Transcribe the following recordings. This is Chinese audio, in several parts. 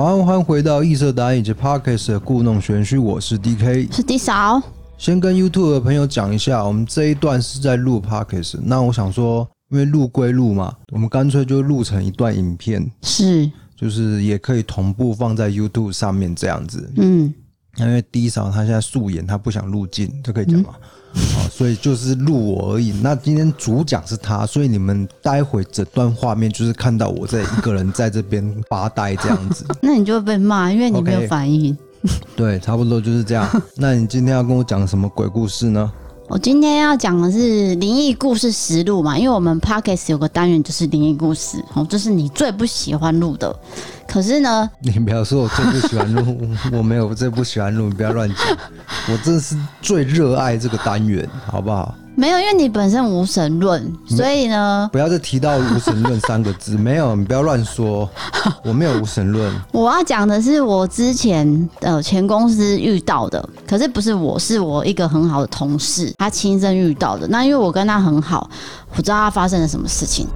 晚安，欢迎回到异色答案以及 Podcast 的故弄玄虚，我是 DK，是 D 嫂。先跟 YouTube 的朋友讲一下，我们这一段是在录 Podcast，那我想说，因为录归录嘛，我们干脆就录成一段影片，是，就是也可以同步放在 YouTube 上面这样子。嗯，因为 D 嫂她现在素颜，她不想入镜，这可以讲吗？嗯好，所以就是录我而已。那今天主讲是他，所以你们待会整段画面就是看到我在一个人在这边发呆这样子。那你就会被骂，因为你没有反应。Okay. 对，差不多就是这样。那你今天要跟我讲什么鬼故事呢？我今天要讲的是灵异故事实录嘛，因为我们 Podcast 有个单元就是灵异故事，哦，这是你最不喜欢录的。可是呢，你不要说我最不喜欢录，我没有我最不喜欢录，你不要乱讲。我真的是最热爱这个单元，好不好？没有，因为你本身无神论，所以呢，不要再提到无神论三个字。没有，你不要乱说，我没有无神论。我要讲的是我之前呃前公司遇到的，可是不是我，是我一个很好的同事，他亲身遇到的。那因为我跟他很好，我知道他发生了什么事情。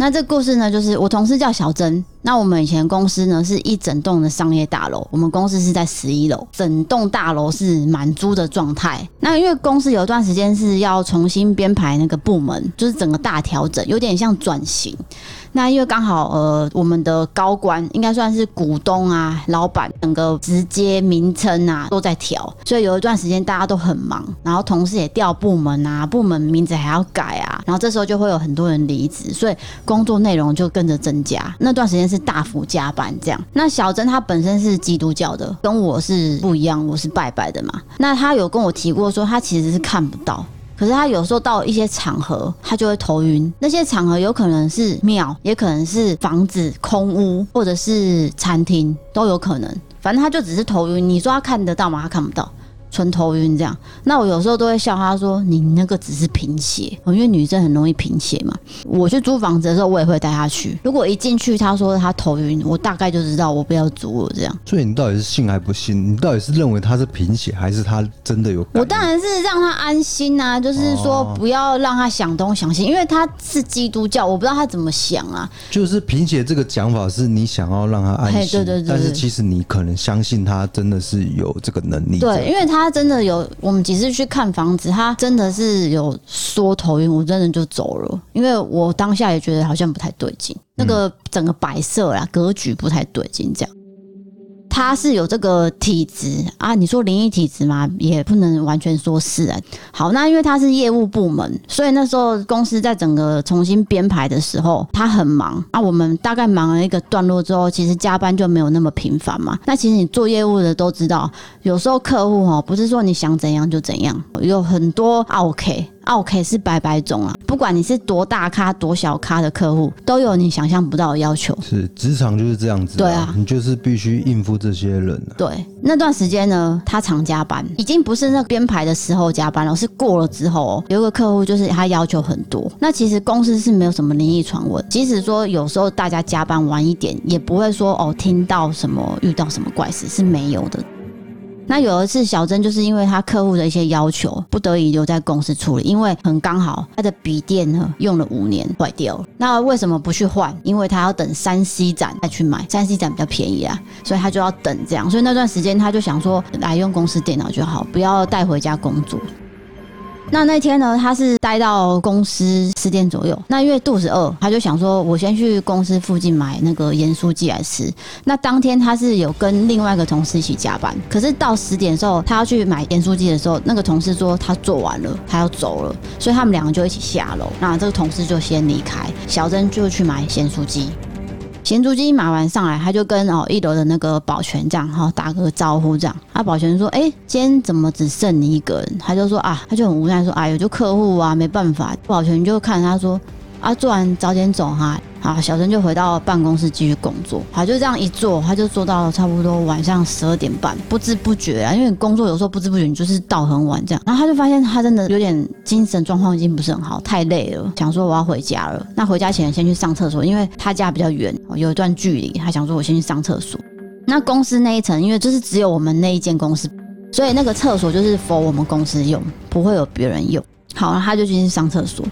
那这故事呢，就是我同事叫小珍。那我们以前公司呢，是一整栋的商业大楼，我们公司是在十一楼，整栋大楼是满租的状态。那因为公司有一段时间是要重新编排那个部门，就是整个大调整，有点像转型。那因为刚好呃，我们的高官应该算是股东啊、老板，整个直接名称啊都在调，所以有一段时间大家都很忙，然后同事也调部门啊，部门名字还要改啊，然后这时候就会有很多人离职，所以工作内容就跟着增加。那段时间是大幅加班这样。那小珍她本身是基督教的，跟我是不一样，我是拜拜的嘛。那她有跟我提过说，她其实是看不到。可是他有时候到一些场合，他就会头晕。那些场合有可能是庙，也可能是房子空屋，或者是餐厅，都有可能。反正他就只是头晕。你说他看得到吗？他看不到。纯头晕这样，那我有时候都会笑他说：“你那个只是贫血，因为女生很容易贫血嘛。”我去租房子的时候，我也会带他去。如果一进去他说他头晕，我大概就知道我不要租了这样。所以你到底是信还不信？你到底是认为他是贫血，还是他真的有？我当然是让他安心啊，就是说不要让他想东想西，因为他是基督教，我不知道他怎么想啊。就是贫血这个讲法是你想要让他安心，对对对。但是其实你可能相信他真的是有这个能力。对，因为他。他真的有，我们几次去看房子，他真的是有说头晕，我真的就走了，因为我当下也觉得好像不太对劲，那个整个摆设啦，格局不太对劲，这样。他是有这个体质啊，你说灵异体质吗？也不能完全说是啊。好，那因为他是业务部门，所以那时候公司在整个重新编排的时候，他很忙啊。我们大概忙了一个段落之后，其实加班就没有那么频繁嘛。那其实你做业务的都知道，有时候客户哈，不是说你想怎样就怎样，有很多 OK。OK 是百百种啊，不管你是多大咖多小咖的客户，都有你想象不到的要求。是职场就是这样子，对啊，你就是必须应付这些人啊。对，那段时间呢，他常加班，已经不是那编排的时候加班了，是过了之后哦。有一个客户就是他要求很多，那其实公司是没有什么灵异传闻，即使说有时候大家加班晚一点，也不会说哦听到什么遇到什么怪事是没有的。那有一次，小珍就是因为他客户的一些要求，不得已留在公司处理。因为很刚好，他的笔电呢用了五年坏掉了。那为什么不去换？因为他要等三 C 展再去买，三 C 展比较便宜啊，所以他就要等这样。所以那段时间他就想说，来用公司电脑就好，不要带回家工作。那那天呢，他是待到公司十点左右。那因为肚子饿，他就想说，我先去公司附近买那个盐酥鸡来吃。那当天他是有跟另外一个同事一起加班，可是到十点的时候，他要去买盐酥鸡的时候，那个同事说他做完了，他要走了，所以他们两个就一起下楼。那这个同事就先离开，小珍就去买咸酥鸡。咸猪鸡买完上来，他就跟哦一楼的那个保全这样哈打个招呼这样。啊，保全说：“哎，今天怎么只剩你一个人？”他就说：“啊，他就很无奈说：‘哎呦，就客户啊，没办法。’保全就看他说。”啊，做完早点走哈，好，小陈就回到办公室继续工作。好，就这样一做，他就做到差不多晚上十二点半，不知不觉啊，因为工作有时候不知不觉你就是到很晚这样。然后他就发现他真的有点精神状况已经不是很好，太累了，想说我要回家了。那回家前先去上厕所，因为他家比较远，有一段距离，他想说我先去上厕所。那公司那一层，因为就是只有我们那一间公司，所以那个厕所就是 for 我们公司用，不会有别人用。好，他就进去上厕所。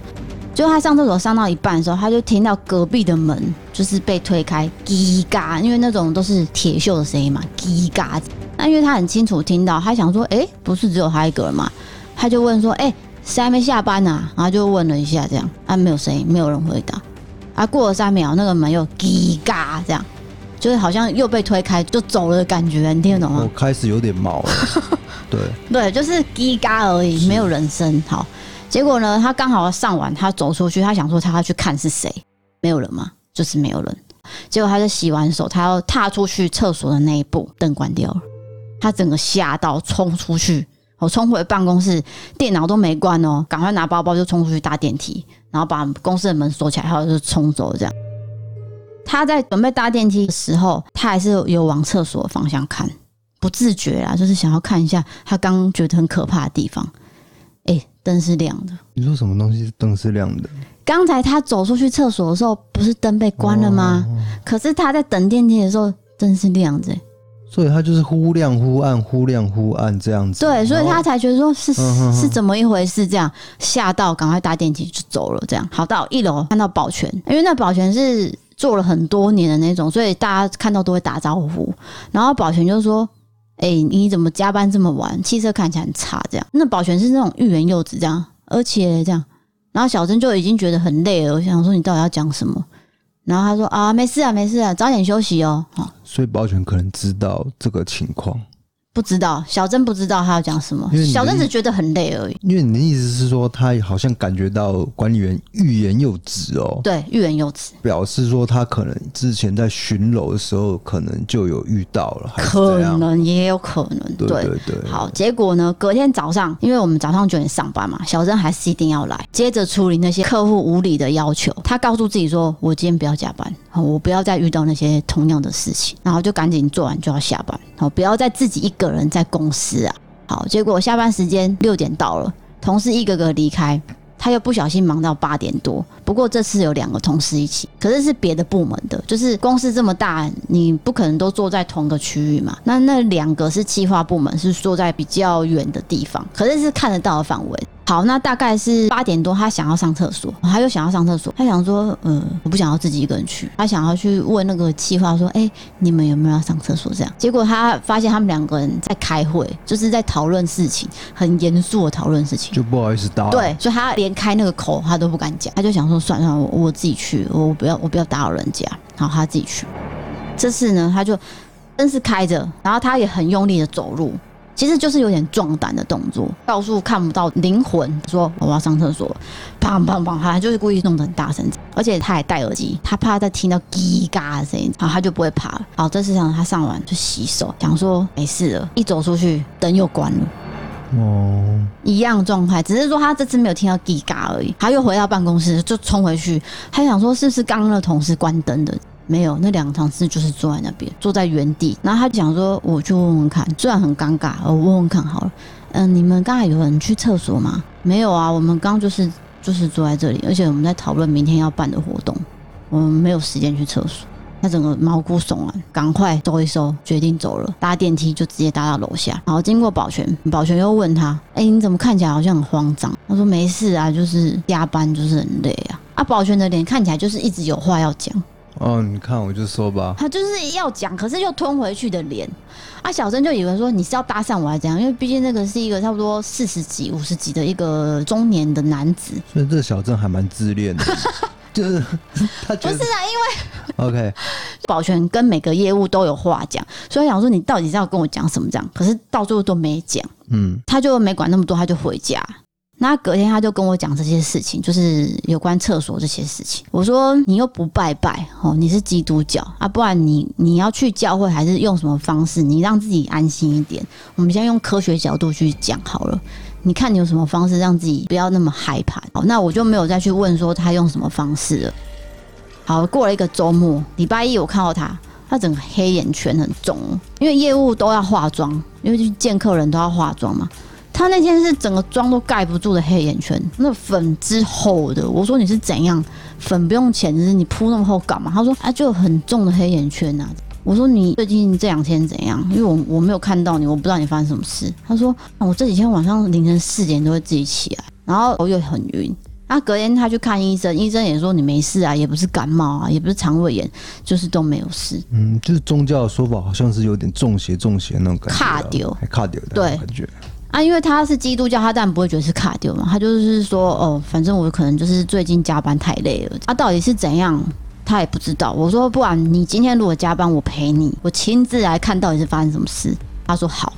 就他上厕所上到一半的时候，他就听到隔壁的门就是被推开，叽嘎，因为那种都是铁锈的声音嘛，叽嘎。那因为他很清楚听到，他想说，哎、欸，不是只有他一个人嘛，他就问说，哎、欸，谁还没下班呢、啊？然后就问了一下，这样啊，没有声音，没有人回答。啊，过了三秒，那个门又叽嘎，这样，就是好像又被推开就走了的感觉，你听得懂吗？我开始有点毛了，对对，就是叽嘎而已，没有人声。好。结果呢，他刚好上完，他走出去，他想说他要去看是谁，没有人吗？就是没有人。结果他就洗完手，他要踏出去厕所的那一步，灯关掉了。他整个吓到，冲出去，我冲回办公室，电脑都没关哦，赶快拿包包就冲出去搭电梯，然后把公司的门锁起来，然后就冲走。这样，他在准备搭电梯的时候，他还是有往厕所的方向看，不自觉啊，就是想要看一下他刚觉得很可怕的地方。哎，灯是亮的。你说什么东西灯是亮的？刚才他走出去厕所的时候，不是灯被关了吗？哦、可是他在等电梯的时候，灯是亮着。所以他就是忽亮忽暗，忽亮忽暗这样子。对，所以他才觉得说是是怎么一回事，这样吓到，赶快搭电梯就走了。这样好到一楼看到保全，因为那保全是做了很多年的那种，所以大家看到都会打招呼。然后保全就说。哎、你怎么加班这么晚？气色看起来很差，这样。那保全是那种欲言又止，这样，而且这样。然后小珍就已经觉得很累了，我想说你到底要讲什么？然后他说啊，没事啊，没事啊，早点休息哦。好，所以保全可能知道这个情况。不知道，小珍不知道他要讲什么，小珍只觉得很累而已。因为你的意思是说，他好像感觉到管理员欲言又止哦。对，欲言又止，表示说他可能之前在巡楼的时候，可能就有遇到了，可能也有可能。对对对，对。好，结果呢，隔天早上，因为我们早上九点上班嘛，小珍还是一定要来，接着处理那些客户无理的要求。他告诉自己说：“我今天不要加班，我不要再遇到那些同样的事情。”然后就赶紧做完就要下班，好，不要再自己一个个人在公司啊，好，结果下班时间六点到了，同事一个个离开，他又不小心忙到八点多。不过这次有两个同事一起，可是是别的部门的，就是公司这么大，你不可能都坐在同个区域嘛。那那两个是企划部门，是坐在比较远的地方，可是是看得到的范围。好，那大概是八点多，他想要上厕所，他又想要上厕所，他想说，呃，我不想要自己一个人去，他想要去问那个企划说，哎、欸，你们有没有要上厕所？这样，结果他发现他们两个人在开会，就是在讨论事情，很严肃的讨论事情，就不好意思打扰。对，所以他连开那个口他都不敢讲，他就想说，算了，我我自己去，我不要我不要打扰人家，好，他自己去。这次呢，他就灯是开着，然后他也很用力的走路。其实就是有点壮胆的动作，到处看不到灵魂说我要上厕所，砰砰砰，他就是故意弄得很大声，而且他还戴耳机，他怕再听到叽嘎的声音，好，他就不会怕了。好，这次让他上完就洗手，想说没事了，一走出去灯又关了，哦，一样状态，只是说他这次没有听到叽嘎而已，他又回到办公室就冲回去，他想说是不是刚刚的同事关灯的。没有，那两个同事就是坐在那边，坐在原地。然后他讲说：“我去问问看。”虽然很尴尬，我问问看好了。嗯，你们刚才有人去厕所吗？没有啊，我们刚就是就是坐在这里，而且我们在讨论明天要办的活动，我们没有时间去厕所。他整个毛骨悚然，赶快收一收，决定走了。搭电梯就直接搭到楼下。然后经过保全，保全又问他：“哎，你怎么看起来好像很慌张？”他说：“没事啊，就是加班，就是很累啊。”啊，保全的脸看起来就是一直有话要讲。哦，你看，我就说吧，他就是要讲，可是又吞回去的脸。啊，小珍就以为说你是要搭讪我还是怎样？因为毕竟那个是一个差不多四十几、五十几的一个中年的男子，所以这个小珍还蛮自恋的，就是他不是啊，因为 OK，保全跟每个业务都有话讲，所以想说你到底是要跟我讲什么这样？可是到最后都没讲，嗯，他就没管那么多，他就回家。那隔天他就跟我讲这些事情，就是有关厕所这些事情。我说你又不拜拜哦，你是基督教啊，不然你你要去教会还是用什么方式？你让自己安心一点。我们先用科学角度去讲好了。你看你有什么方式让自己不要那么害怕？好，那我就没有再去问说他用什么方式了。好，过了一个周末，礼拜一我看到他，他整个黑眼圈很重，因为业务都要化妆，因为去见客人都要化妆嘛。他那天是整个妆都盖不住的黑眼圈，那粉之厚的。我说你是怎样，粉不用钱，只是你铺那么厚干嘛？他说啊，就很重的黑眼圈呐、啊。我说你最近这两天怎样？因为我我没有看到你，我不知道你发生什么事。他说我这几天晚上凌晨四点都会自己起来，然后头又很晕，那隔天他去看医生，医生也说你没事啊，也不是感冒啊，也不是肠胃炎，就是都没有事。嗯，就是宗教的说法，好像是有点中邪中邪那种感觉，卡丢，还卡丢的对感觉。啊，因为他是基督教，他当然不会觉得是卡丢嘛，他就是说哦，反正我可能就是最近加班太累了。他、啊、到底是怎样，他也不知道。我说不然你今天如果加班，我陪你，我亲自来看到底是发生什么事。他说好。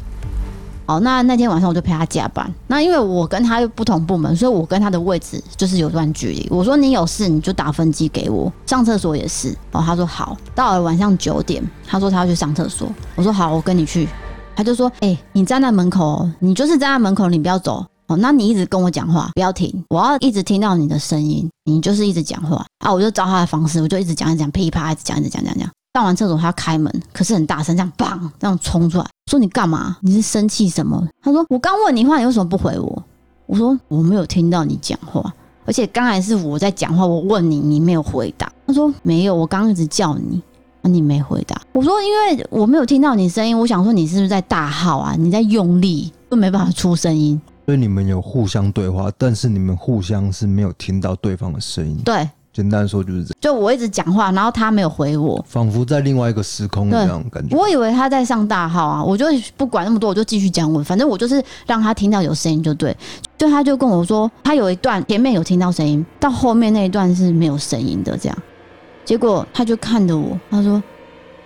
好，那那天晚上我就陪他加班。那因为我跟他又不同部门，所以我跟他的位置就是有段距离。我说你有事你就打分机给我，上厕所也是。哦，他说好。到了晚上九点，他说他要去上厕所。我说好，我跟你去。他就说，哎、你站在门口，你就是站在门口，你不要走。哦，那你一直跟我讲话，不要停，我要一直听到你的声音。你就是一直讲话啊，我就照他的方式，我就一直讲一讲，噼啪一直讲一直讲讲讲。上完厕所，他开门，可是很大声，这样砰这样冲出来，说你干嘛？你是生气什么？他说我刚问你话，你为什么不回我？我说我没有听到你讲话，而且刚才是我在讲话，我问你，你没有回答。他说没有，我刚一直叫你，你没回答。我说因为我没有听到你声音，我想说你是不是在大号啊？你在用力，又没办法出声音。所以你们有互相对话，但是你们互相是没有听到对方的声音。对。简单说就是这样，就我一直讲话，然后他没有回我，仿佛在另外一个时空这样感觉。我以为他在上大号啊，我就不管那么多，我就继续讲我，反正我就是让他听到有声音就对。就他就跟我说，他有一段前面有听到声音，到后面那一段是没有声音的这样。结果他就看着我，他说：“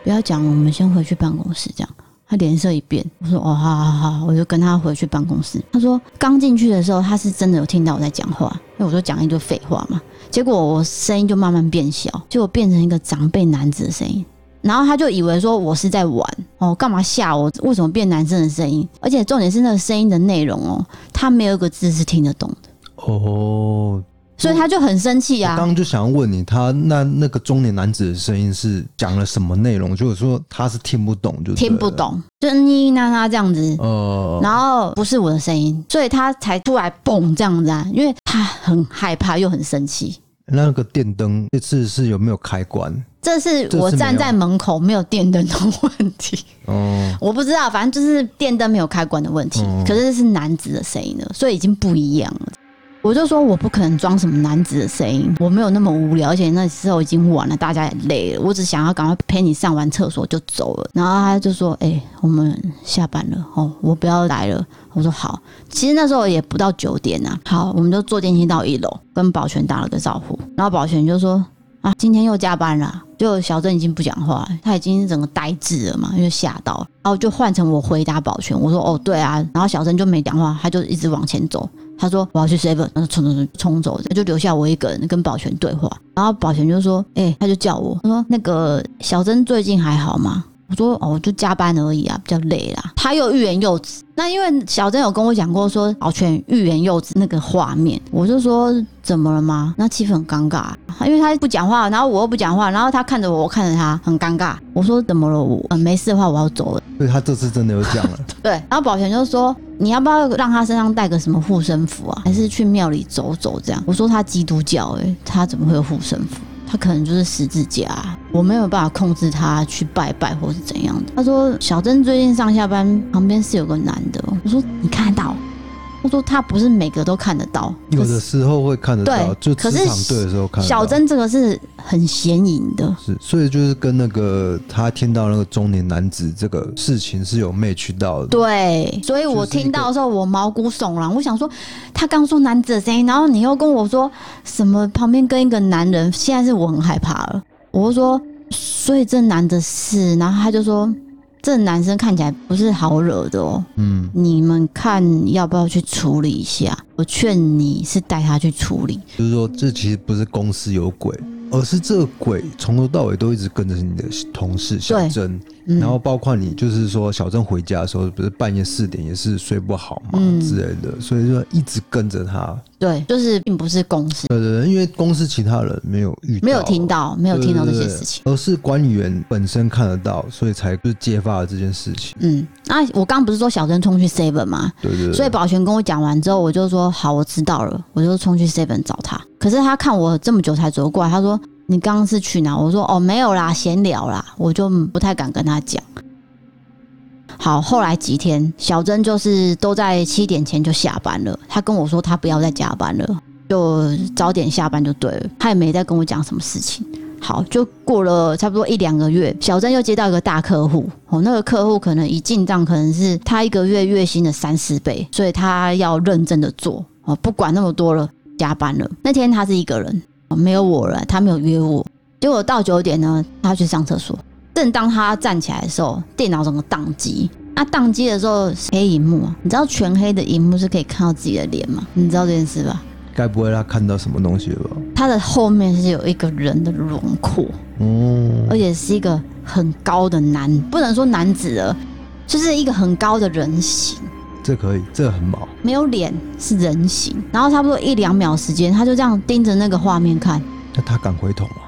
不要讲了，我们先回去办公室。”这样，他脸色一变，我说：“哦，好好好。”我就跟他回去办公室。他说：“刚进去的时候，他是真的有听到我在讲话，因为我说讲一堆废话嘛。”结果我声音就慢慢变小，结果变成一个长辈男子的声音，然后他就以为说我是在玩哦，干嘛吓我？为什么变男生的声音？而且重点是那个声音的内容哦，他没有一个字是听得懂的哦，所以他就很生气啊。刚刚就想要问你，他那那个中年男子的声音是讲了什么内容？就是说他是听不懂，就听不懂，就你那他这样子哦，然后不是我的声音，所以他才出来蹦这样子啊，因为他很害怕又很生气。那个电灯这次是有没有开关？这是我站在门口没有电灯的问题。哦，我不知道，反正就是电灯没有开关的问题。可是这是男子的声音了，所以已经不一样了。我就说我不可能装什么男子的声音，我没有那么无聊，而且那时候已经晚了，大家也累了，我只想要赶快陪你上完厕所就走了。然后他就说：“哎、我们下班了哦，我不要来了。”我说：“好。”其实那时候也不到九点呐。好，我们就坐电梯到一楼，跟保全打了个招呼。然后保全就说：“啊，今天又加班了。”就小珍已经不讲话，他已经整个呆滞了嘛，因为吓到。然后就换成我回答保全，我说：“哦，对啊。”然后小珍就没讲话，他就一直往前走。他说我要去 seven，然后冲冲冲冲走，他就留下我一个人跟保全对话。然后保全就说：“哎、他就叫我，他说那个小珍最近还好吗？”我说：“哦，就加班而已啊，比较累啦。”他又欲言又止。那因为小珍有跟我讲过说保全欲言又止那个画面，我就说怎么了吗？那气氛很尴尬，因为他不讲话，然后我又不讲话，然后他看着我，我看着他，很尴尬。我说怎么了？我、呃、没事的话我要走了。所以他这次真的有讲了。对，然后保全就说你要不要让他身上带个什么护身符啊？还是去庙里走走这样？我说他基督教、欸，诶，他怎么会有护身符？他可能就是十字架，我没有办法控制他去拜拜或是怎样的。他说小珍最近上下班旁边是有个男的，我说你看到？他说他不是每个都看得到，有的时候会看得到，对，就磁场对的时候看得到。小珍这个是很显影的，是，所以就是跟那个他听到那个中年男子这个事情是有 match 到的。对，所以我听到的时候我毛骨悚然，我想说他刚说男子的声音，然后你又跟我说什么旁边跟一个男人，现在是我很害怕了。我就说，所以这男的是，然后他就说。这男生看起来不是好惹的哦，嗯，你们看要不要去处理一下？我劝你是带他去处理。就是说，这其实不是公司有鬼，而是这个鬼从头到尾都一直跟着你的同事小珍。嗯、然后包括你，就是说小郑回家的时候，不是半夜四点也是睡不好嘛、嗯、之类的，所以说一直跟着他。对，就是并不是公司。对对对，因为公司其他人没有遇到，没有听到，没有听到这些事情，而是管理员本身看得到，所以才就是揭发了这件事情。嗯，那我刚不是说小郑冲去 seven 吗？对，对对。所以保全跟我讲完之后，我就说好，我知道了，我就冲去 seven 找他。可是他看我这么久才走过来，他说你刚刚是去哪？我说哦，没有啦，闲聊啦，我就不太敢跟他讲。好，后来几天，小珍就是都在七点前就下班了。他跟我说他不要再加班了，就早点下班就对了。他也没再跟我讲什么事情。好，就过了差不多一两个月，小珍又接到一个大客户哦，那个客户可能一进账可能是他一个月月薪的三四倍，所以他要认真的做哦，不管那么多了，加班了。那天他是一个人，没有我了，他没有约我。结果到九点呢，他去上厕所。正当他站起来的时候，电脑整个宕机。那宕机的时候，黑荧幕啊，你知道全黑的荧幕是可以看到自己的脸吗？你知道这件事吧？该不会他看到什么东西了吧？他的后面是有一个人的轮廓，嗯，而且是一个很高的男，不能说男子了，就是一个很高的人形。这可以，这很毛，没有脸，是人形。然后差不多一两秒时间，他就这样盯着那个画面看。那他敢回头吗？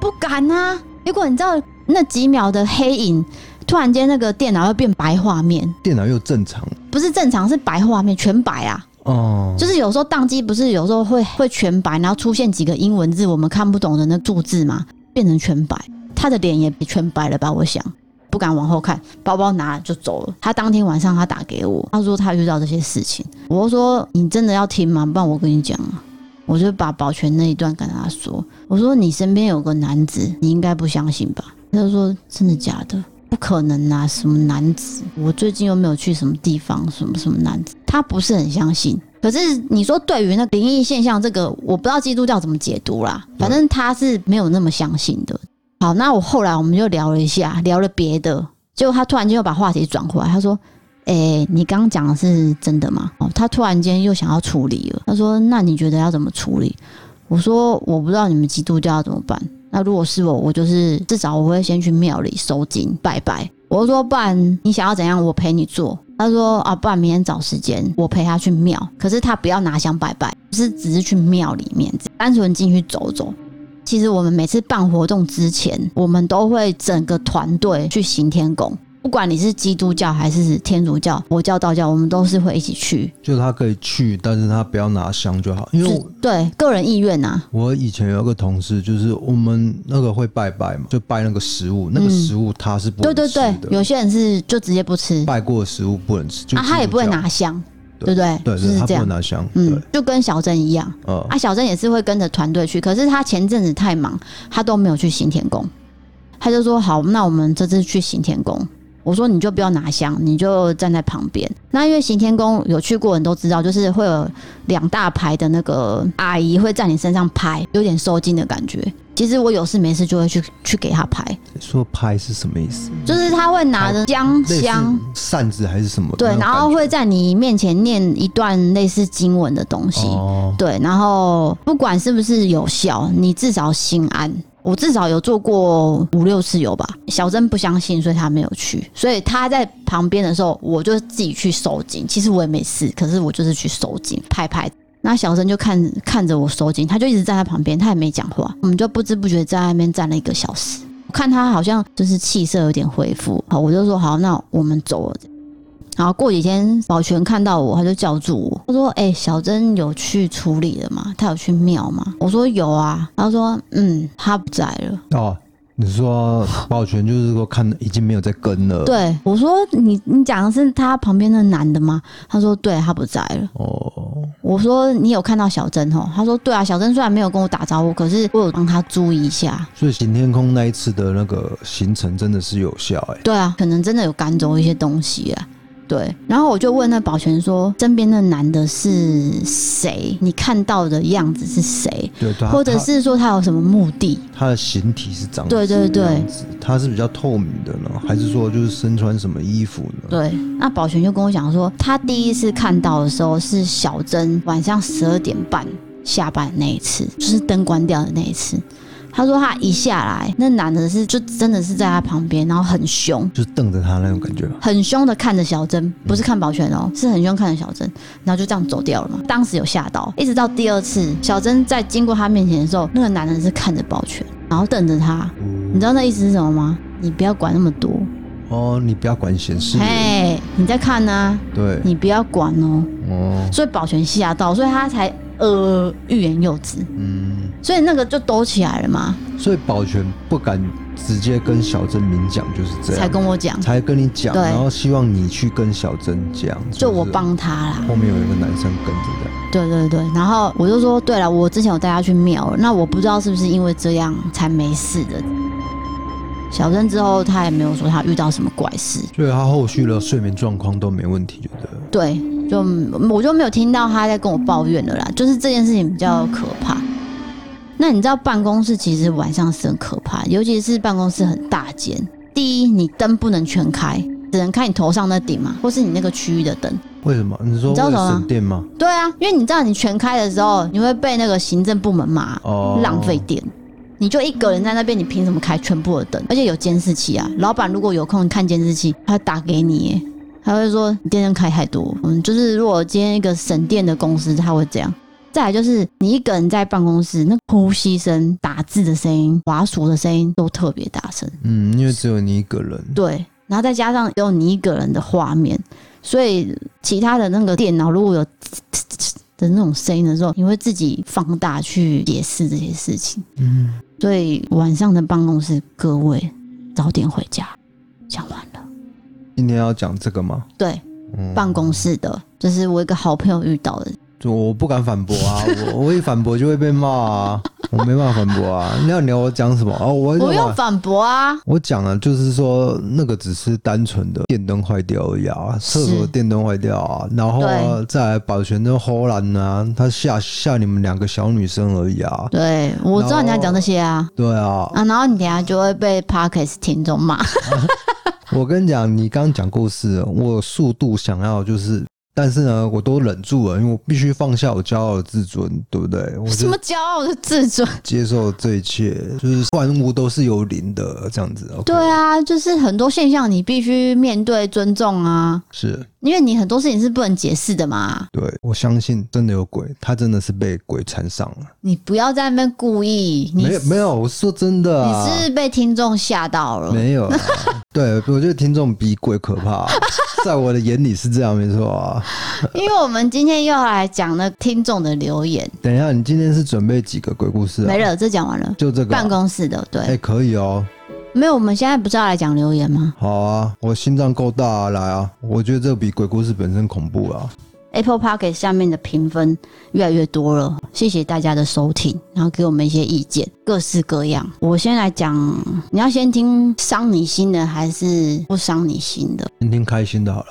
不敢啊！如果你知道那几秒的黑影，突然间那个电脑又变白画面，电脑又正常，不是正常，是白画面，全白啊。哦，就是有时候宕机，不是有时候会会全白，然后出现几个英文字我们看不懂的那数字嘛，变成全白，他的脸也全白了吧？我想不敢往后看，包包拿就走了。他当天晚上他打给我，他说他遇到这些事情，我说你真的要听吗？不然我跟你讲啊，我就把保全那一段跟他说，我说你身边有个男子，你应该不相信吧？他就说真的假的？不可能啊！什么男子？我最近又没有去什么地方，什么什么男子？他不是很相信。可是你说对于那灵异现象这个，我不知道基督教怎么解读啦。反正他是没有那么相信的。好，那我后来我们就聊了一下，聊了别的，结果他突然间又把话题转回来，他说：“诶，你刚刚讲的是真的吗？”哦，他突然间又想要处理了。他说：“那你觉得要怎么处理？”我说：“我不知道你们基督教要怎么办。”那如果是我，我就是至少我会先去庙里收金拜拜。我说，不然你想要怎样，我陪你做。他说啊，不然明天找时间我陪他去庙，可是他不要拿香拜拜，是只是去庙里面单纯进去走走。其实我们每次办活动之前，我们都会整个团队去行天宫。不管你是基督教还是天主教、佛教、道教，我们都是会一起去。就他可以去，但是他不要拿香就好，因为对个人意愿呐、啊。我以前有个同事，就是我们那个会拜拜嘛，就拜那个食物，那个食物他是不能吃的。对对对，有些人是就直接不吃，拜过的食物不能吃，就啊，他也不会拿香，对不对？对，就是这样，嗯，就跟小珍一样，嗯，啊，小珍也是会跟着团队去，可是他前阵子太忙，他都没有去行天宫，他就说好，那我们这次去行天宫。我说你就不要拿香，你就站在旁边。那因为行天宫有去过人都知道，就是会有两大排的那个阿姨会在你身上拍，有点收金的感觉。其实我有事没事就会去去给他拍。说拍是什么意思？就是他会拿着香香扇子还是什么？对，然后会在你面前念一段类似经文的东西。哦。对，然后不管是不是有效，你至少心安。我至少有做过五六次有吧？小珍不相信，所以他没有去。所以他在旁边的时候，我就自己去收紧。其实我也没事，可是我就是去收紧，拍拍。那小珍就看看着我收紧，他就一直站在旁边，他也没讲话。我们就不知不觉在那边站了一个小时。我看他好像就是气色有点恢复，好，我就说好，那我们走了。然后过几天，保全看到我，他就叫住我，他说：“哎、小珍有去处理了吗？他有去庙吗？”我说：“有啊。”他说：“嗯，他不在了。”哦，你说保全就是说看已经没有在跟了。对，我说你你讲的是他旁边那男的吗？他说：“对，他不在了。”哦，我说：“你有看到小珍哦？”他说：“对啊，小珍虽然没有跟我打招呼，可是我有帮他注意一下。”所以行天空那一次的那个行程真的是有效哎、欸。对啊，可能真的有赶走一些东西啊。对，然后我就问那保全说：“身边的男的是谁？你看到的样子是谁？对，或者是说他有什么目的？他的形体是长对对对，他是比较透明的呢，还是说就是身穿什么衣服呢？”对，那保全就跟我讲说，他第一次看到的时候是小珍晚上十二点半下班那一次，就是灯关掉的那一次。他说他一下来，那男的是就真的是在他旁边，然后很凶，就是瞪着他那种感觉，很凶的看着小珍，不是看保全哦，是很凶看着小珍，然后就这样走掉了嘛。当时有吓到，一直到第二次，小珍在经过他面前的时候，那个男的是看着保全，然后瞪着他，你知道那意思是什么吗？你不要管那么多。哦，你不要管闲事，嘿，你在看呢、啊，对，你不要管哦，哦，所以保全吓到，所以他才。呃，欲言又止，嗯，所以那个就抖起来了嘛。所以保全不敢直接跟小珍明讲，就是这样，才跟我讲，才跟你讲，对然后希望你去跟小珍讲，就我帮他啦。后面有一个男生跟着这样。对对对，然后我就说，对了，我之前有带他去庙，那我不知道是不是因为这样才没事的。小珍之后，他也没有说他遇到什么怪事，所以他后续的睡眠状况都没问题，就对。对，就我就没有听到他在跟我抱怨了啦，就是这件事情比较可怕。那你知道办公室其实晚上是很可怕，尤其是办公室很大间。第一，你灯不能全开，只能开你头上那顶嘛，或是你那个区域的灯。为什么？你说为了省电吗？对啊，因为你知道你全开的时候，你会被那个行政部门骂，哦，浪费电。你就一个人在那边，你凭什么开全部的灯？而且有监视器啊！老板如果有空看监视器，他会打给你，他会说你电灯开太多。嗯，就是如果今天一个省电的公司，他会这样。再来就是你一个人在办公室，那呼吸声、打字的声音、滑鼠的声音都特别大声。嗯，因为只有你一个人。对，然后再加上有你一个人的画面，所以其他的那个电脑如果有。的 那种声音的时候，你会自己放大去解释这些事情。嗯，所以晚上的办公室，各位早点回家。讲完了，今天要讲这个吗？对，嗯、办公室的，就是我一个好朋友遇到的。就我不敢反驳啊，我我一反驳就会被骂啊。我没办法反驳啊！那你要我讲什么啊？我不用反驳啊！我讲了，就是说那个只是单纯的电灯坏掉而已啊，厕所电灯坏掉啊，然后再来保全的荷兰啊，他吓吓你们两个小女生而已啊！对，我知道你要讲这些啊！对啊啊！然后你等下就会被 Parkes 听众骂。我跟你讲，你刚刚讲故事，我速度想要就是。但是呢，我都忍住了，因为我必须放下我骄傲的自尊，对不对？我什么骄傲的自尊？接受这一切，就是万物都是有灵的，这样子。Okay? 对啊，就是很多现象你必须面对、尊重啊。是。因为你很多事情是不能解释的嘛。对，我相信真的有鬼，他真的是被鬼缠上了。你不要在那边故意。没有没有，我是说真的啊。你是被听众吓到了。没有啊。对，我觉得听众比鬼可怕，在我的眼里是这样，没错啊。因为我们今天又要来讲那听众的留言。等一下，你今天是准备几个鬼故事啊？没了，这讲完了。就这个办公室的，对。哎，可以哦。没有，我们现在不是要来讲留言吗？好啊，我心脏够大啊，来啊！我觉得这比鬼故事本身恐怖啊。Apple Podcast 下面的评分越来越多了，谢谢大家的收听，然后给我们一些意见，各式各样。我先来讲，你要先听伤你心的还是不伤你心的？先听开心的好了。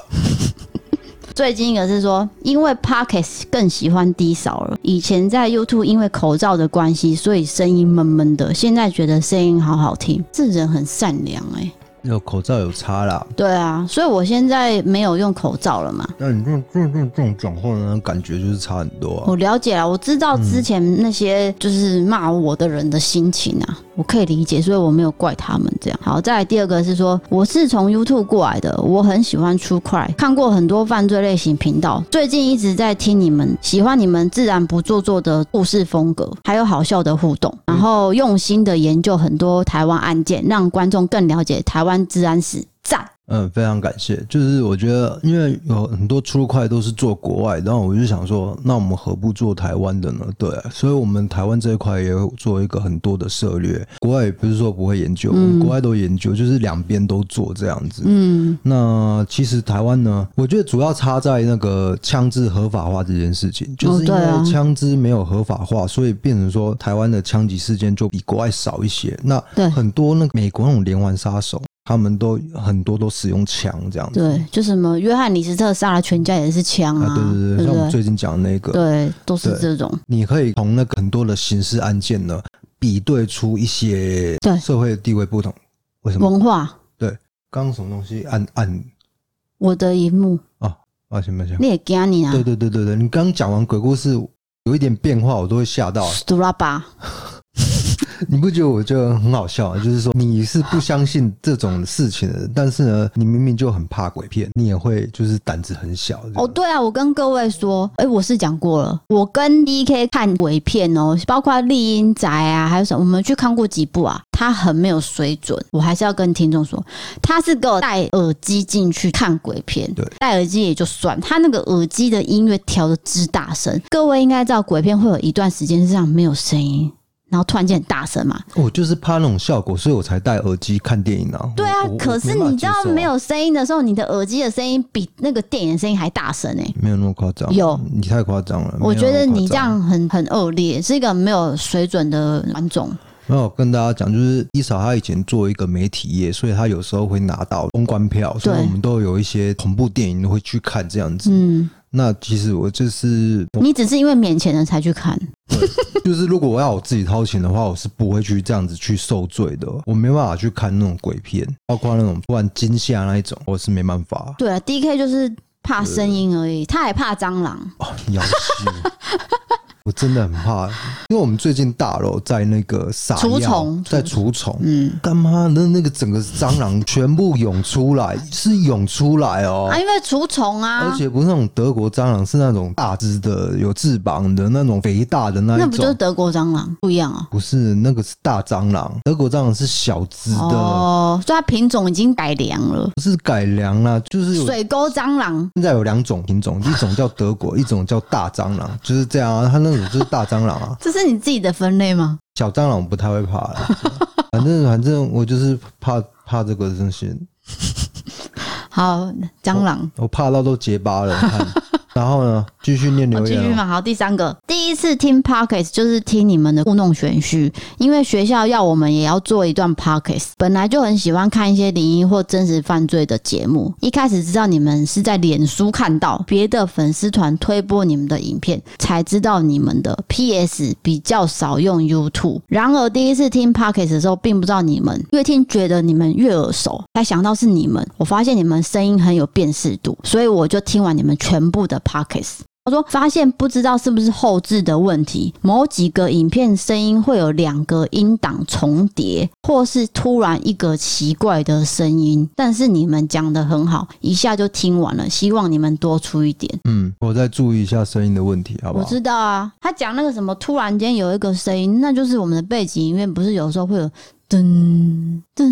最近一个是说，因为 Podcast 更喜欢低扫了。以前在 YouTube 因为口罩的关系，所以声音闷闷的。现在觉得声音好好听，这人很善良哎、欸。有口罩有差啦，对啊，所以我现在没有用口罩了嘛。那你这种这种这种讲话呢，感觉就是差很多啊。我了解了，我知道之前那些就是骂我的人的心情啊，嗯、我可以理解，所以我没有怪他们这样。好，再来第二个是说，我是从 YouTube 过来的，我很喜欢出快看过很多犯罪类型频道，最近一直在听你们，喜欢你们自然不做作的故事风格，还有好笑的互动，然后用心的研究很多台湾案件，让观众更了解台湾。治安史赞，嗯，非常感谢。就是我觉得，因为有很多出快都是做国外，然后我就想说，那我们何不做台湾的呢？对，所以，我们台湾这一块也有做一个很多的策略。国外也不是说不会研究，嗯、国外都研究，就是两边都做这样子。嗯，那其实台湾呢，我觉得主要差在那个枪支合法化这件事情，就是因为枪支没有合法化，所以变成说台湾的枪击事件就比国外少一些。那很多那个美国那种连环杀手。他们都很多都使用枪这样子，对，就什么约翰·李斯特杀了全家也是枪啊，啊，对对对，对像我们最近讲的那个，对，都是这种。你可以从那个很多的刑事案件呢，比对出一些对社会地位不同，为什么文化？对，刚刚什么东西按按我的荧幕啊，抱歉抱歉，你也惊你啊？对对对对对，你刚讲完鬼故事有一点变化，我都会吓到。杜拉巴。你不觉得我就很好笑？就是说你是不相信这种事情的，但是呢，你明明就很怕鬼片，你也会就是胆子很小。哦，对啊，我跟各位说，哎，我是讲过了，我跟 DK 看鬼片哦，包括《丽英宅》啊，还有什么，我们去看过几部啊，他很没有水准。我还是要跟听众说，他是给我戴耳机进去看鬼片，对，戴耳机也就算，他那个耳机的音乐调的之大声，各位应该知道，鬼片会有一段时间是这样没有声音。然后突然间很大声嘛。我就是怕那种效果，所以我才戴耳机看电影啊。对啊，可是你知道没有声音的时候，你的耳机的声音比那个电影的声音还大声哎、欸。没有那么夸张。有，你太夸张了。我觉得你这样很很恶劣，是一个没有水准的观众。没有跟大家讲，就是伊嫂她以前做一个媒体业，所以她有时候会拿到公关票，所以我们都有一些恐怖电影会去看这样子。嗯。那其实我就是，你只是因为免钱的才去看，对，就是如果我要我自己掏钱的话，我是不会去这样子去受罪的。我没办法去看那种鬼片，包括那种不然惊吓那一种，我是没办法。对啊，DK 就是怕声音而已，他还怕蟑螂。哦，要死！我真的很怕，因为我们最近大楼在那个撒除虫，在除虫，嗯，干嘛？那那个整个蟑螂全部涌出来，是涌出来哦，啊，因为除虫啊，而且不是那种德国蟑螂，是那种大只的、有翅膀的那种肥大的那种，那不就是德国蟑螂？不一样啊，不是那个是大蟑螂，德国蟑螂是小只的。哦，所以它品种已经改良了，不是改良啦，就是水沟蟑螂。现在有两种品种，一种叫德国，一种叫大蟑螂，就是这样啊，它那种。就是大蟑螂啊，这是你自己的分类吗？小蟑螂我不太会怕，反正 反正我就是怕怕这个东西。好，蟑螂我，我怕到都结巴了。看然后呢，继续念留言。继续嘛，好，第三个，第一次听 Podcast 就是听你们的故弄玄虚，因为学校要我们也要做一段 Podcast，本来就很喜欢看一些灵异或真实犯罪的节目。一开始知道你们是在脸书看到别的粉丝团推播你们的影片，才知道你们的 PS 比较少用 YouTube。然而第一次听 Podcast 的时候，并不知道你们，越听觉得你们越耳熟，才想到是你们。我发现你们声音很有辨识度，所以我就听完你们全部的。Podcast，他说发现不知道是不是后置的问题，某几个影片声音会有两个音档重叠，或是突然一个奇怪的声音。但是你们讲得很好，一下就听完了。希望你们多出一点。嗯，我再注意一下声音的问题，好不好？我知道啊，他讲那个什么，突然间有一个声音，那就是我们的背景音乐，不是有时候会有。噔噔，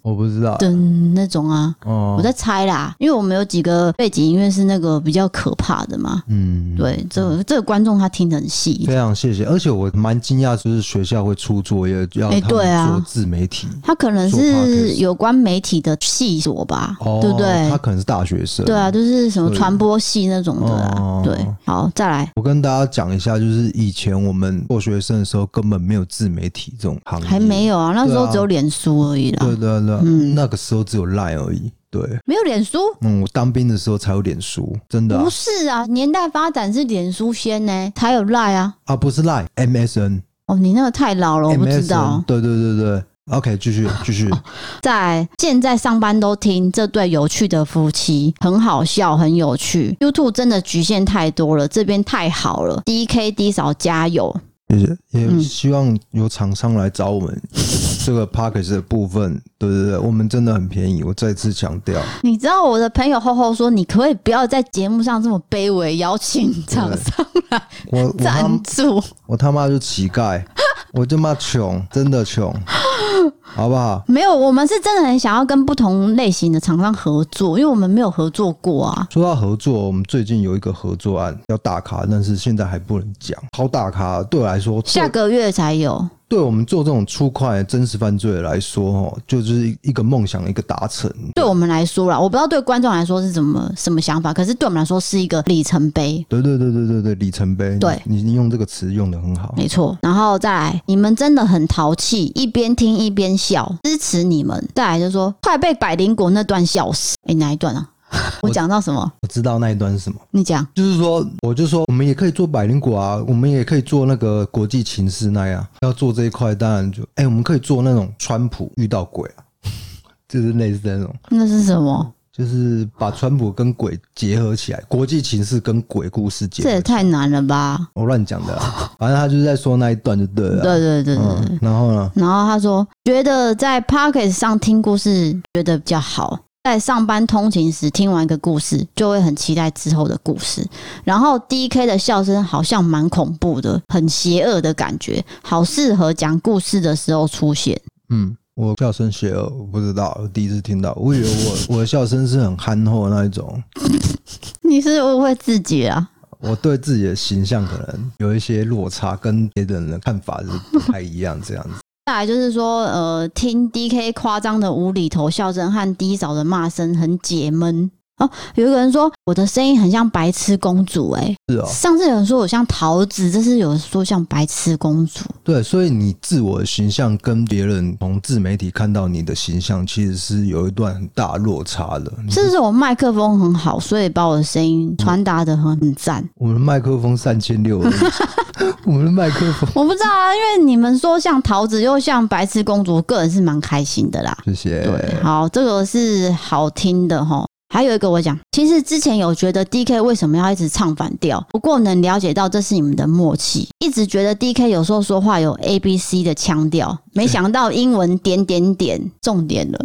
我不知道。噔那种啊，哦，我在猜啦，因为我们有几个背景音乐是那个比较可怕的嘛，嗯，对，这个、这个观众他听得很细，非常谢谢，而且我蛮惊讶，就是学校会出作业要他们做自媒体，他可能是有关媒体的系所吧，哦、对不对？他可能是大学生，对啊，就是什么传播系那种的、啊，哦、对，好，再来，我跟大家讲一下，就是以前我们做学生的时候根本没有自媒体这种行业，还没有啊，那。那时候只有脸书而已啦。对对对，嗯，那个时候只有 Line 而已。对，没有脸书。嗯，我当兵的时候才有脸书，真的、啊。不是啊，年代发展是脸书先呢，才有 Line 啊。啊，不是 Line，MSN。哦，你那个太老了，我不知道。对对对对，OK，继续 继续。在现在上班都听这对有趣的夫妻，很好笑，很有趣。YouTube 真的局限太多了，这边太好了。DKD 嫂加油。谢谢，也希望有厂商来找我们这个 Podcast 的部分，对对对，我们真的很便宜，我再次强调。你知道我的朋友厚厚说，你可不可以不要在节目上这么卑微，邀请厂商来赞助？我他妈就乞丐，我他妈穷，真的穷。好不好？没有，我们是真的很想要跟不同类型的厂商合作，因为我们没有合作过啊。说到合作，我们最近有一个合作案要大咖，但是现在还不能讲。超大咖对我来说，下个月才有。对我们做这种粗快真实犯罪来说，哦，就是一个梦想，一个达成。对我们来说啦，我不知道对观众来说是怎么什么想法，可是对我们来说是一个里程碑。对对对对对对，里程碑。对，你你用这个词用的很好，没错。然后再来，你们真的很淘气，一边听一边笑，支持你们。再来就是说，快被百灵果那段笑死。哎，哪一段啊？我讲到什么？我知道那一段是什么。你讲，就是说，我就说，我们也可以做百灵果啊，我们也可以做那个国际情势那样。要做这一块，当然就，哎、欸，我们可以做那种川普遇到鬼啊，就是类似那种。那是什么？就是把川普跟鬼结合起来，国际情势跟鬼故事结合。这也太难了吧！我乱讲的，反正他就是在说那一段就对了。对对对对、嗯。然后呢？然后他说，觉得在 Podcast 上听故事觉得比较好。在上班通勤时听完一个故事，就会很期待之后的故事。然后 DK 的笑声好像蛮恐怖的，很邪恶的感觉，好适合讲故事的时候出现。嗯，我笑声邪恶，我不知道，我第一次听到，我以为我我的笑声是很憨厚的那一种。你是误会自己啊？我对自己的形象可能有一些落差，跟别人的看法是不太一样，这样子。再来就是说，呃，听 DK 夸张的无厘头笑声和低嫂的骂声很解闷。哦，有一个人说我的声音很像白痴公主，哎，是哦。上次有人说我像桃子，这是有人说像白痴公主。对，所以你自我的形象跟别人从自媒体看到你的形象，其实是有一段很大落差的。是不是我麦克风很好，所以把我的声音传达的很很赞？我们麦克风三千六，我们的麦克风我不知道啊，因为你们说像桃子又像白痴公主，我个人是蛮开心的啦。谢谢。对，好，这个是好听的哈。还有一个我讲，其实之前有觉得 DK 为什么要一直唱反调，不过能了解到这是你们的默契。一直觉得 DK 有时候说话有 A B C 的腔调，没想到英文点点点重点了。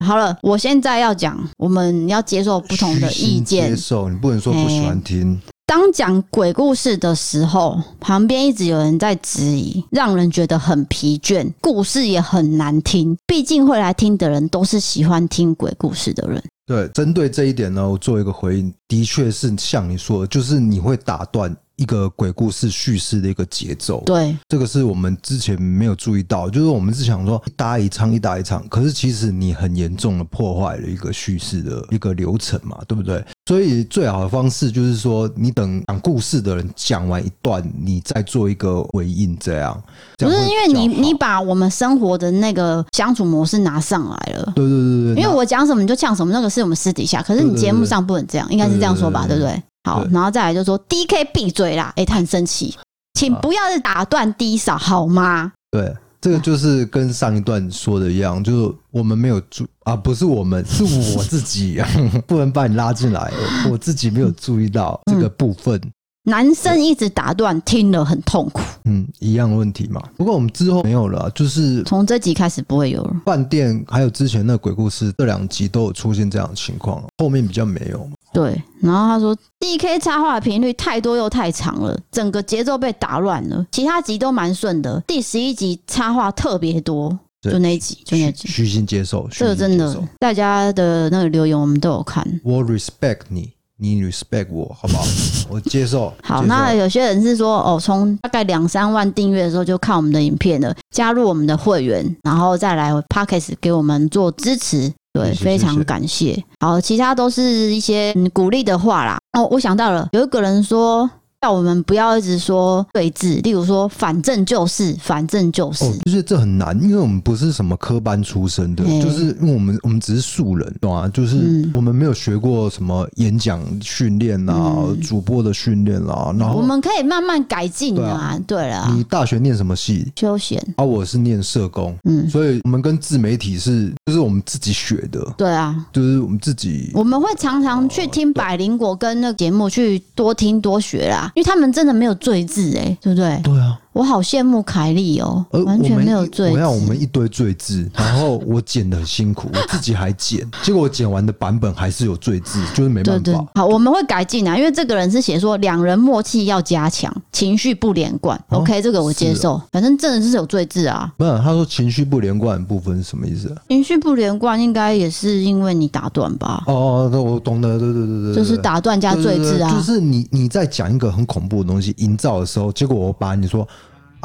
好了，我现在要讲，我们要接受不同的意见，接受你不能说不喜欢听。当讲鬼故事的时候，旁边一直有人在质疑，让人觉得很疲倦，故事也很难听。毕竟会来听的人都是喜欢听鬼故事的人。对，针对这一点呢，我做一个回应，的确是像你说的，就是你会打断。一个鬼故事叙事的一个节奏，对，这个是我们之前没有注意到，就是我们是想说一搭一唱，一搭一唱，可是其实你很严重的破坏了一个叙事的一个流程嘛，对不对？所以最好的方式就是说，你等讲故事的人讲完一段，你再做一个回应，这样。不是因为你你把我们生活的那个相处模式拿上来了，对对对对，因为我讲什么你就呛什么，那个是我们私底下，可是你节目上不能这样，应该是这样说吧，对不对？好，然后再来就说 DK 闭嘴啦！哎、欸，他很生气，请不要再打断 D 嫂好吗？对，这个就是跟上一段说的一样，就是我们没有注啊，不是我们，是我自己，不能把你拉进来，我自己没有注意到这个部分。嗯、男生一直打断，听了很痛苦。嗯，一样问题嘛。不过我们之后没有了，就是从这集开始不会有了。饭店还有之前那鬼故事，这两集都有出现这样的情况，后面比较没有。对，然后他说 DK 插话的频率太多又太长了，整个节奏被打乱了。其他集都蛮顺的，第十一集插话特别多，就那一集，就那一集。虚心接受，这个真的，大家的那个留言我们都有看。我 respect 你，你 respect 我，好不好？我接受。好，那有些人是说，哦，从大概两三万订阅的时候就看我们的影片了，加入我们的会员，然后再来 Podcast 给我们做支持。对，非常感谢。好，其他都是一些鼓励的话啦。哦，我想到了，有一个人说。叫我们不要一直说对峙，例如说反正就是，反正就是，哦，就是这很难，因为我们不是什么科班出身的，欸、就是因为我们我们只是素人，懂吗？就是我们没有学过什么演讲训练啊，嗯、主播的训练啊，然后我们可以慢慢改进啊。对了，你大学念什么系？休闲啊，我是念社工，嗯，所以我们跟自媒体是就是我们自己学的，对啊，就是我们自己，我们会常常去听百灵果跟那个节目去多听多学啦。因为他们真的没有罪字哎，对不对？对啊。我好羡慕凯莉哦，完全没有赘字。我要我们一堆罪字，然后我剪的很辛苦，我自己还剪，结果我剪完的版本还是有罪字，就是没办法。好，我们会改进啊，因为这个人是写说两人默契要加强，情绪不连贯。哦、OK，这个我接受。反正真的是有罪字啊。不是，他说情绪不连贯的部分是什么意思啊？情绪不连贯应该也是因为你打断吧？哦，我懂得，对对对对，就是打断加罪字啊。就是你你在讲一个很恐怖的东西营造的时候，结果我把你说。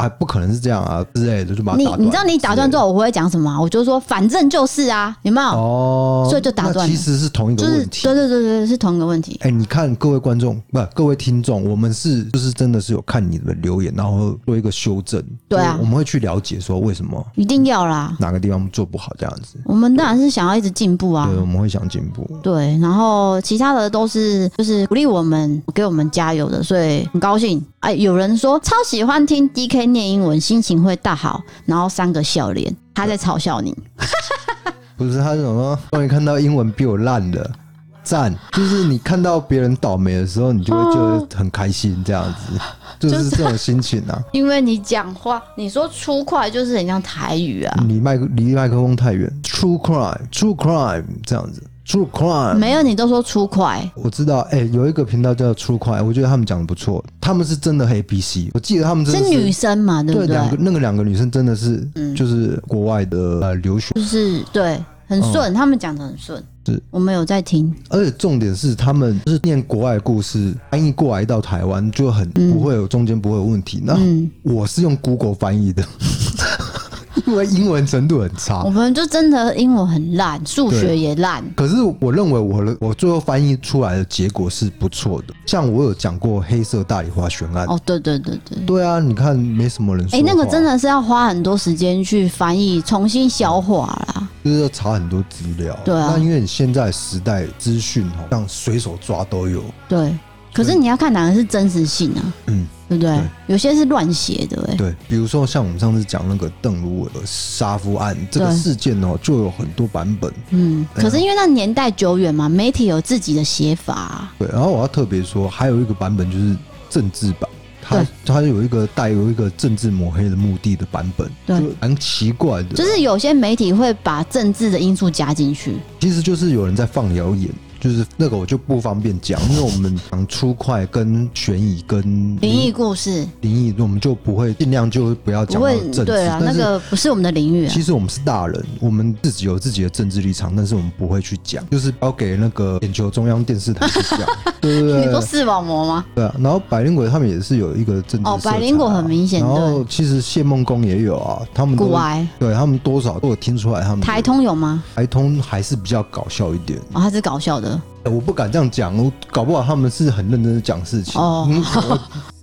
啊，不可能是这样啊之类的，就把你你知道你打断之后我会讲什么？我就说反正就是啊，有没有？哦，所以就打断。其实是同一个问题，对对对对，是同一个问题。哎，你看各位观众，不，各位听众，我们是就是真的是有看你的留言，然后做一个修正。对啊，我们会去了解说为什么一定要啦，哪个地方做不好这样子。我们当然是想要一直进步啊，对，我们会想进步。对，然后其他的都是就是鼓励我们，给我们加油的，所以很高兴。哎，有人说超喜欢听念英文，心情会大好，然后三个笑脸，他在嘲笑你。不是他是什么？终于看到英文比我烂的，赞！就是你看到别人倒霉的时候，你就会觉得很开心，这样子，就是这种心情啊。因为你讲话，你说粗快就是很像台语啊，离麦离麦克风太远，True crime，True crime 这样子。True crime 没有，你都说粗快。我知道，哎、欸，有一个频道叫 True crime，我觉得他们讲的不错。他们是真的黑 B C，我记得他们真的是，是女生嘛，对不对？两个那个两个女生真的是，就是国外的呃留学，就是对，很顺，他们讲的很顺。是我们有在听，而且重点是他们就是念国外故事翻译过来到台湾就很不会有、嗯、中间不会有问题。那我是用 Google 翻译的。因为英文程度很差，我们就真的英文很烂，数学也烂。可是我认为我的我最后翻译出来的结果是不错的。像我有讲过黑色大理花悬案，哦，对对对对，对啊，你看没什么人说。哎、欸，那个真的是要花很多时间去翻译，重新消化啦，就是要查很多资料。对啊，那因为你现在时代资讯好像随手抓都有。对，可是你要看哪个是真实性啊？嗯。对不对？对，有些是乱写的哎。对，比如说像我们上次讲那个邓如雯杀夫案这个事件哦，就有很多版本。嗯，可是因为那年代久远嘛，媒体有自己的写法。对，然后我要特别说，还有一个版本就是政治版，它它有一个带有一个政治抹黑的目的的版本，就，蛮奇怪的。就是有些媒体会把政治的因素加进去，其实就是有人在放谣言。就是那个我就不方便讲，因为我们讲粗快跟悬疑跟灵异故事，灵异我们就不会尽量就不要讲政治。对啊，那个不是我们的领域啊。其实我们是大人，我们自己有自己的政治立场，但是我们不会去讲，就是包给那个眼球中央电视台去讲。对对对，你说视网膜吗？对啊，然后百灵果他们也是有一个政治哦，百灵果很明显。然后其实谢梦工也有啊，他们古癌，对他们多少都有听出来，他们台通有吗？台通还是比较搞笑一点哦，他是搞笑的。我不敢这样讲，我搞不好他们是很认真的讲事情。哦，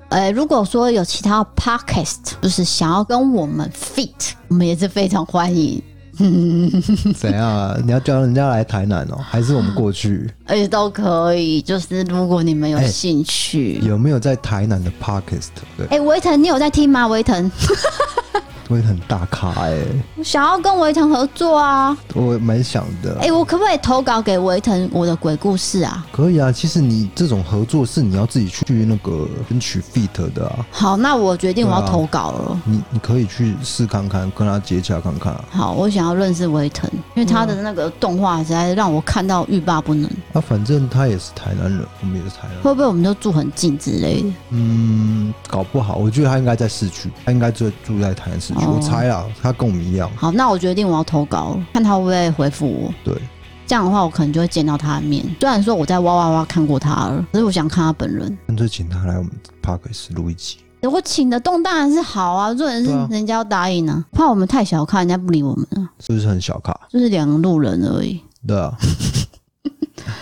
呃，如果说有其他 podcast，就是想要跟我们 fit，我们也是非常欢迎。怎样啊？你要叫人家来台南哦，还是我们过去？哎，都可以。就是如果你们有兴趣，有没有在台南的 podcast？对，哎，维腾，你有在听吗？维腾。维腾大咖哎、欸，我想要跟维腾合作啊，我蛮想的。哎、欸，我可不可以投稿给维腾我的鬼故事啊？可以啊，其实你这种合作是你要自己去那个争取 fit 的啊。好，那我决定我要投稿了。啊、你你可以去试看看，跟他接洽看看。好，我想要认识维腾，因为他的那个动画实在让我看到欲罢不能。啊，反正他也是台南人，我们也是台南人，会不会我们都住很近之类的？嗯，搞不好，我觉得他应该在市区，他应该就住在台南市区。我猜啊，他跟我们一样。好，那我决定我要投稿，看他会不会回复我。对，这样的话我可能就会见到他的面。虽然说我在哇哇哇看过他了，可是我想看他本人。干脆请他来我们 Podcast 录一集。我请得动当然是好啊，重点是人家要答应呢、啊，怕我们太小看，人家不理我们啊。是不是很小看？就是两个路人而已。对啊。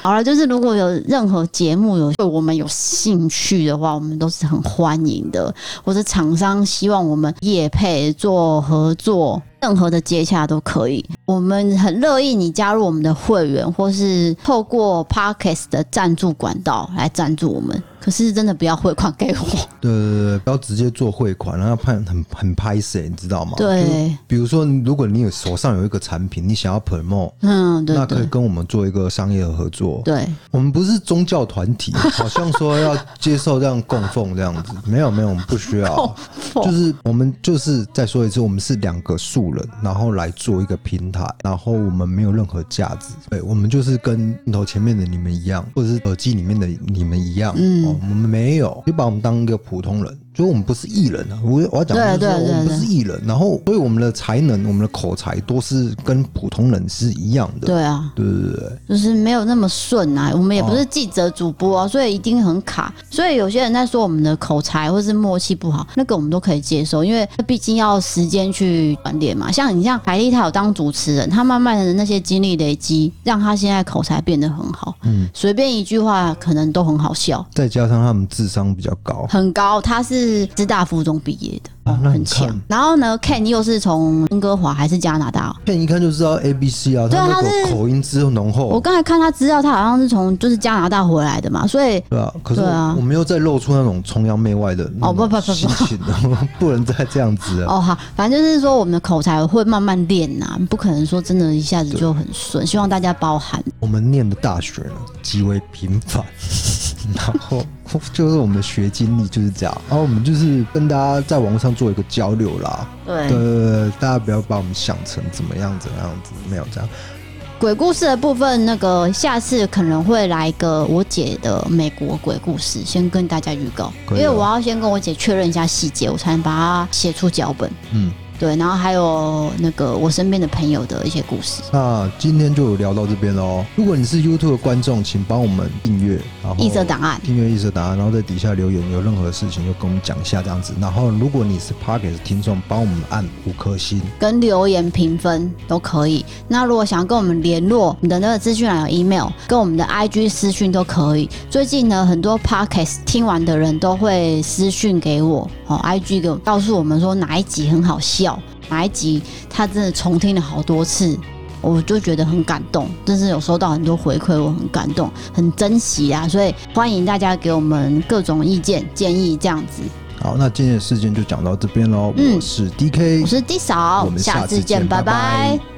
好了，就是如果有任何节目有对我们有兴趣的话，我们都是很欢迎的。或者厂商希望我们业配做合作，任何的接洽都可以。我们很乐意你加入我们的会员，或是透过 Podcast 的赞助管道来赞助我们。可是真的不要汇款给我，对对对，不要直接做汇款，然后判很很拍谢，你知道吗？对，比如说如果你有手上有一个产品，你想要 promote，嗯，对，那可以跟我们做一个商业的合作。对，我们不是宗教团体，好像说要接受这样供奉这样子，没有没有，我们不需要，就是我们就是再说一次，我们是两个素人，然后来做一个平台，然后我们没有任何价值，对，我们就是跟镜头前面的你们一样，或者是耳机里面的你们一样，嗯。我们没有，就把我们当一个普通人。所以我们不是艺人啊，我我要讲的是说我们不是艺人，然后所以我们的才能、我们的口才都是跟普通人是一样的。对啊，对对对，就是没有那么顺啊。我们也不是记者主播啊，所以一定很卡。所以有些人在说我们的口才或是默契不好，那个我们都可以接受，因为毕竟要时间去锻炼嘛。像你像凯丽，她有当主持人，她慢慢的那些经历累积，让她现在口才变得很好。嗯，随便一句话可能都很好笑。再加上他们智商比较高，很高，他是。是师大附中毕业的，哦，很强。然后呢，Ken 又是从温哥华还是加拿大？Ken 一看就知道 A B C 啊，对啊，他是口音之浓厚。我刚才看他资料，他好像是从就是加拿大回来的嘛，所以对啊。可是我们又再露出那种崇洋媚外的哦不不不不，不能再这样子哦好，反正就是说我们的口才会慢慢练呐，不可能说真的一下子就很顺，希望大家包涵。我们念的大学呢极为平凡。然后就是我们的学经历就是这样，然后我们就是跟大家在网络上做一个交流啦。对，对对对，大家不要把我们想成怎么样怎么样子，没有这样。鬼故事的部分，那个下次可能会来一个我姐的美国鬼故事，先跟大家预告，因为我要先跟我姐确认一下细节，我才能把它写出脚本。嗯，对，然后还有那个我身边的朋友的一些故事。那今天就聊到这边喽。如果你是 YouTube 的观众，请帮我们订阅，然后异色档案，订阅异色档案，然后在底下留言，有任何事情就跟我们讲一下这样子。然后如果你是 Podcast 听众，帮我们按五颗星，跟留言评分都可以。那如果想要跟我们联络，你的那个资讯栏有 email，跟我们的 IG 私讯都可以。最近呢，很多 Podcast 听完的人都会私讯给我，哦，IG 给我告诉我们说哪一集很好笑，哪一集他真的重听了好多次，我就觉得很感动，真是有收到很多回馈，我很感动，很珍惜啊！所以欢迎大家给我们各种意见建议，这样子。好，那今天的事件就讲到这边喽。嗯，我是 DK，我是 D 嫂，我们下次见，拜拜。拜拜。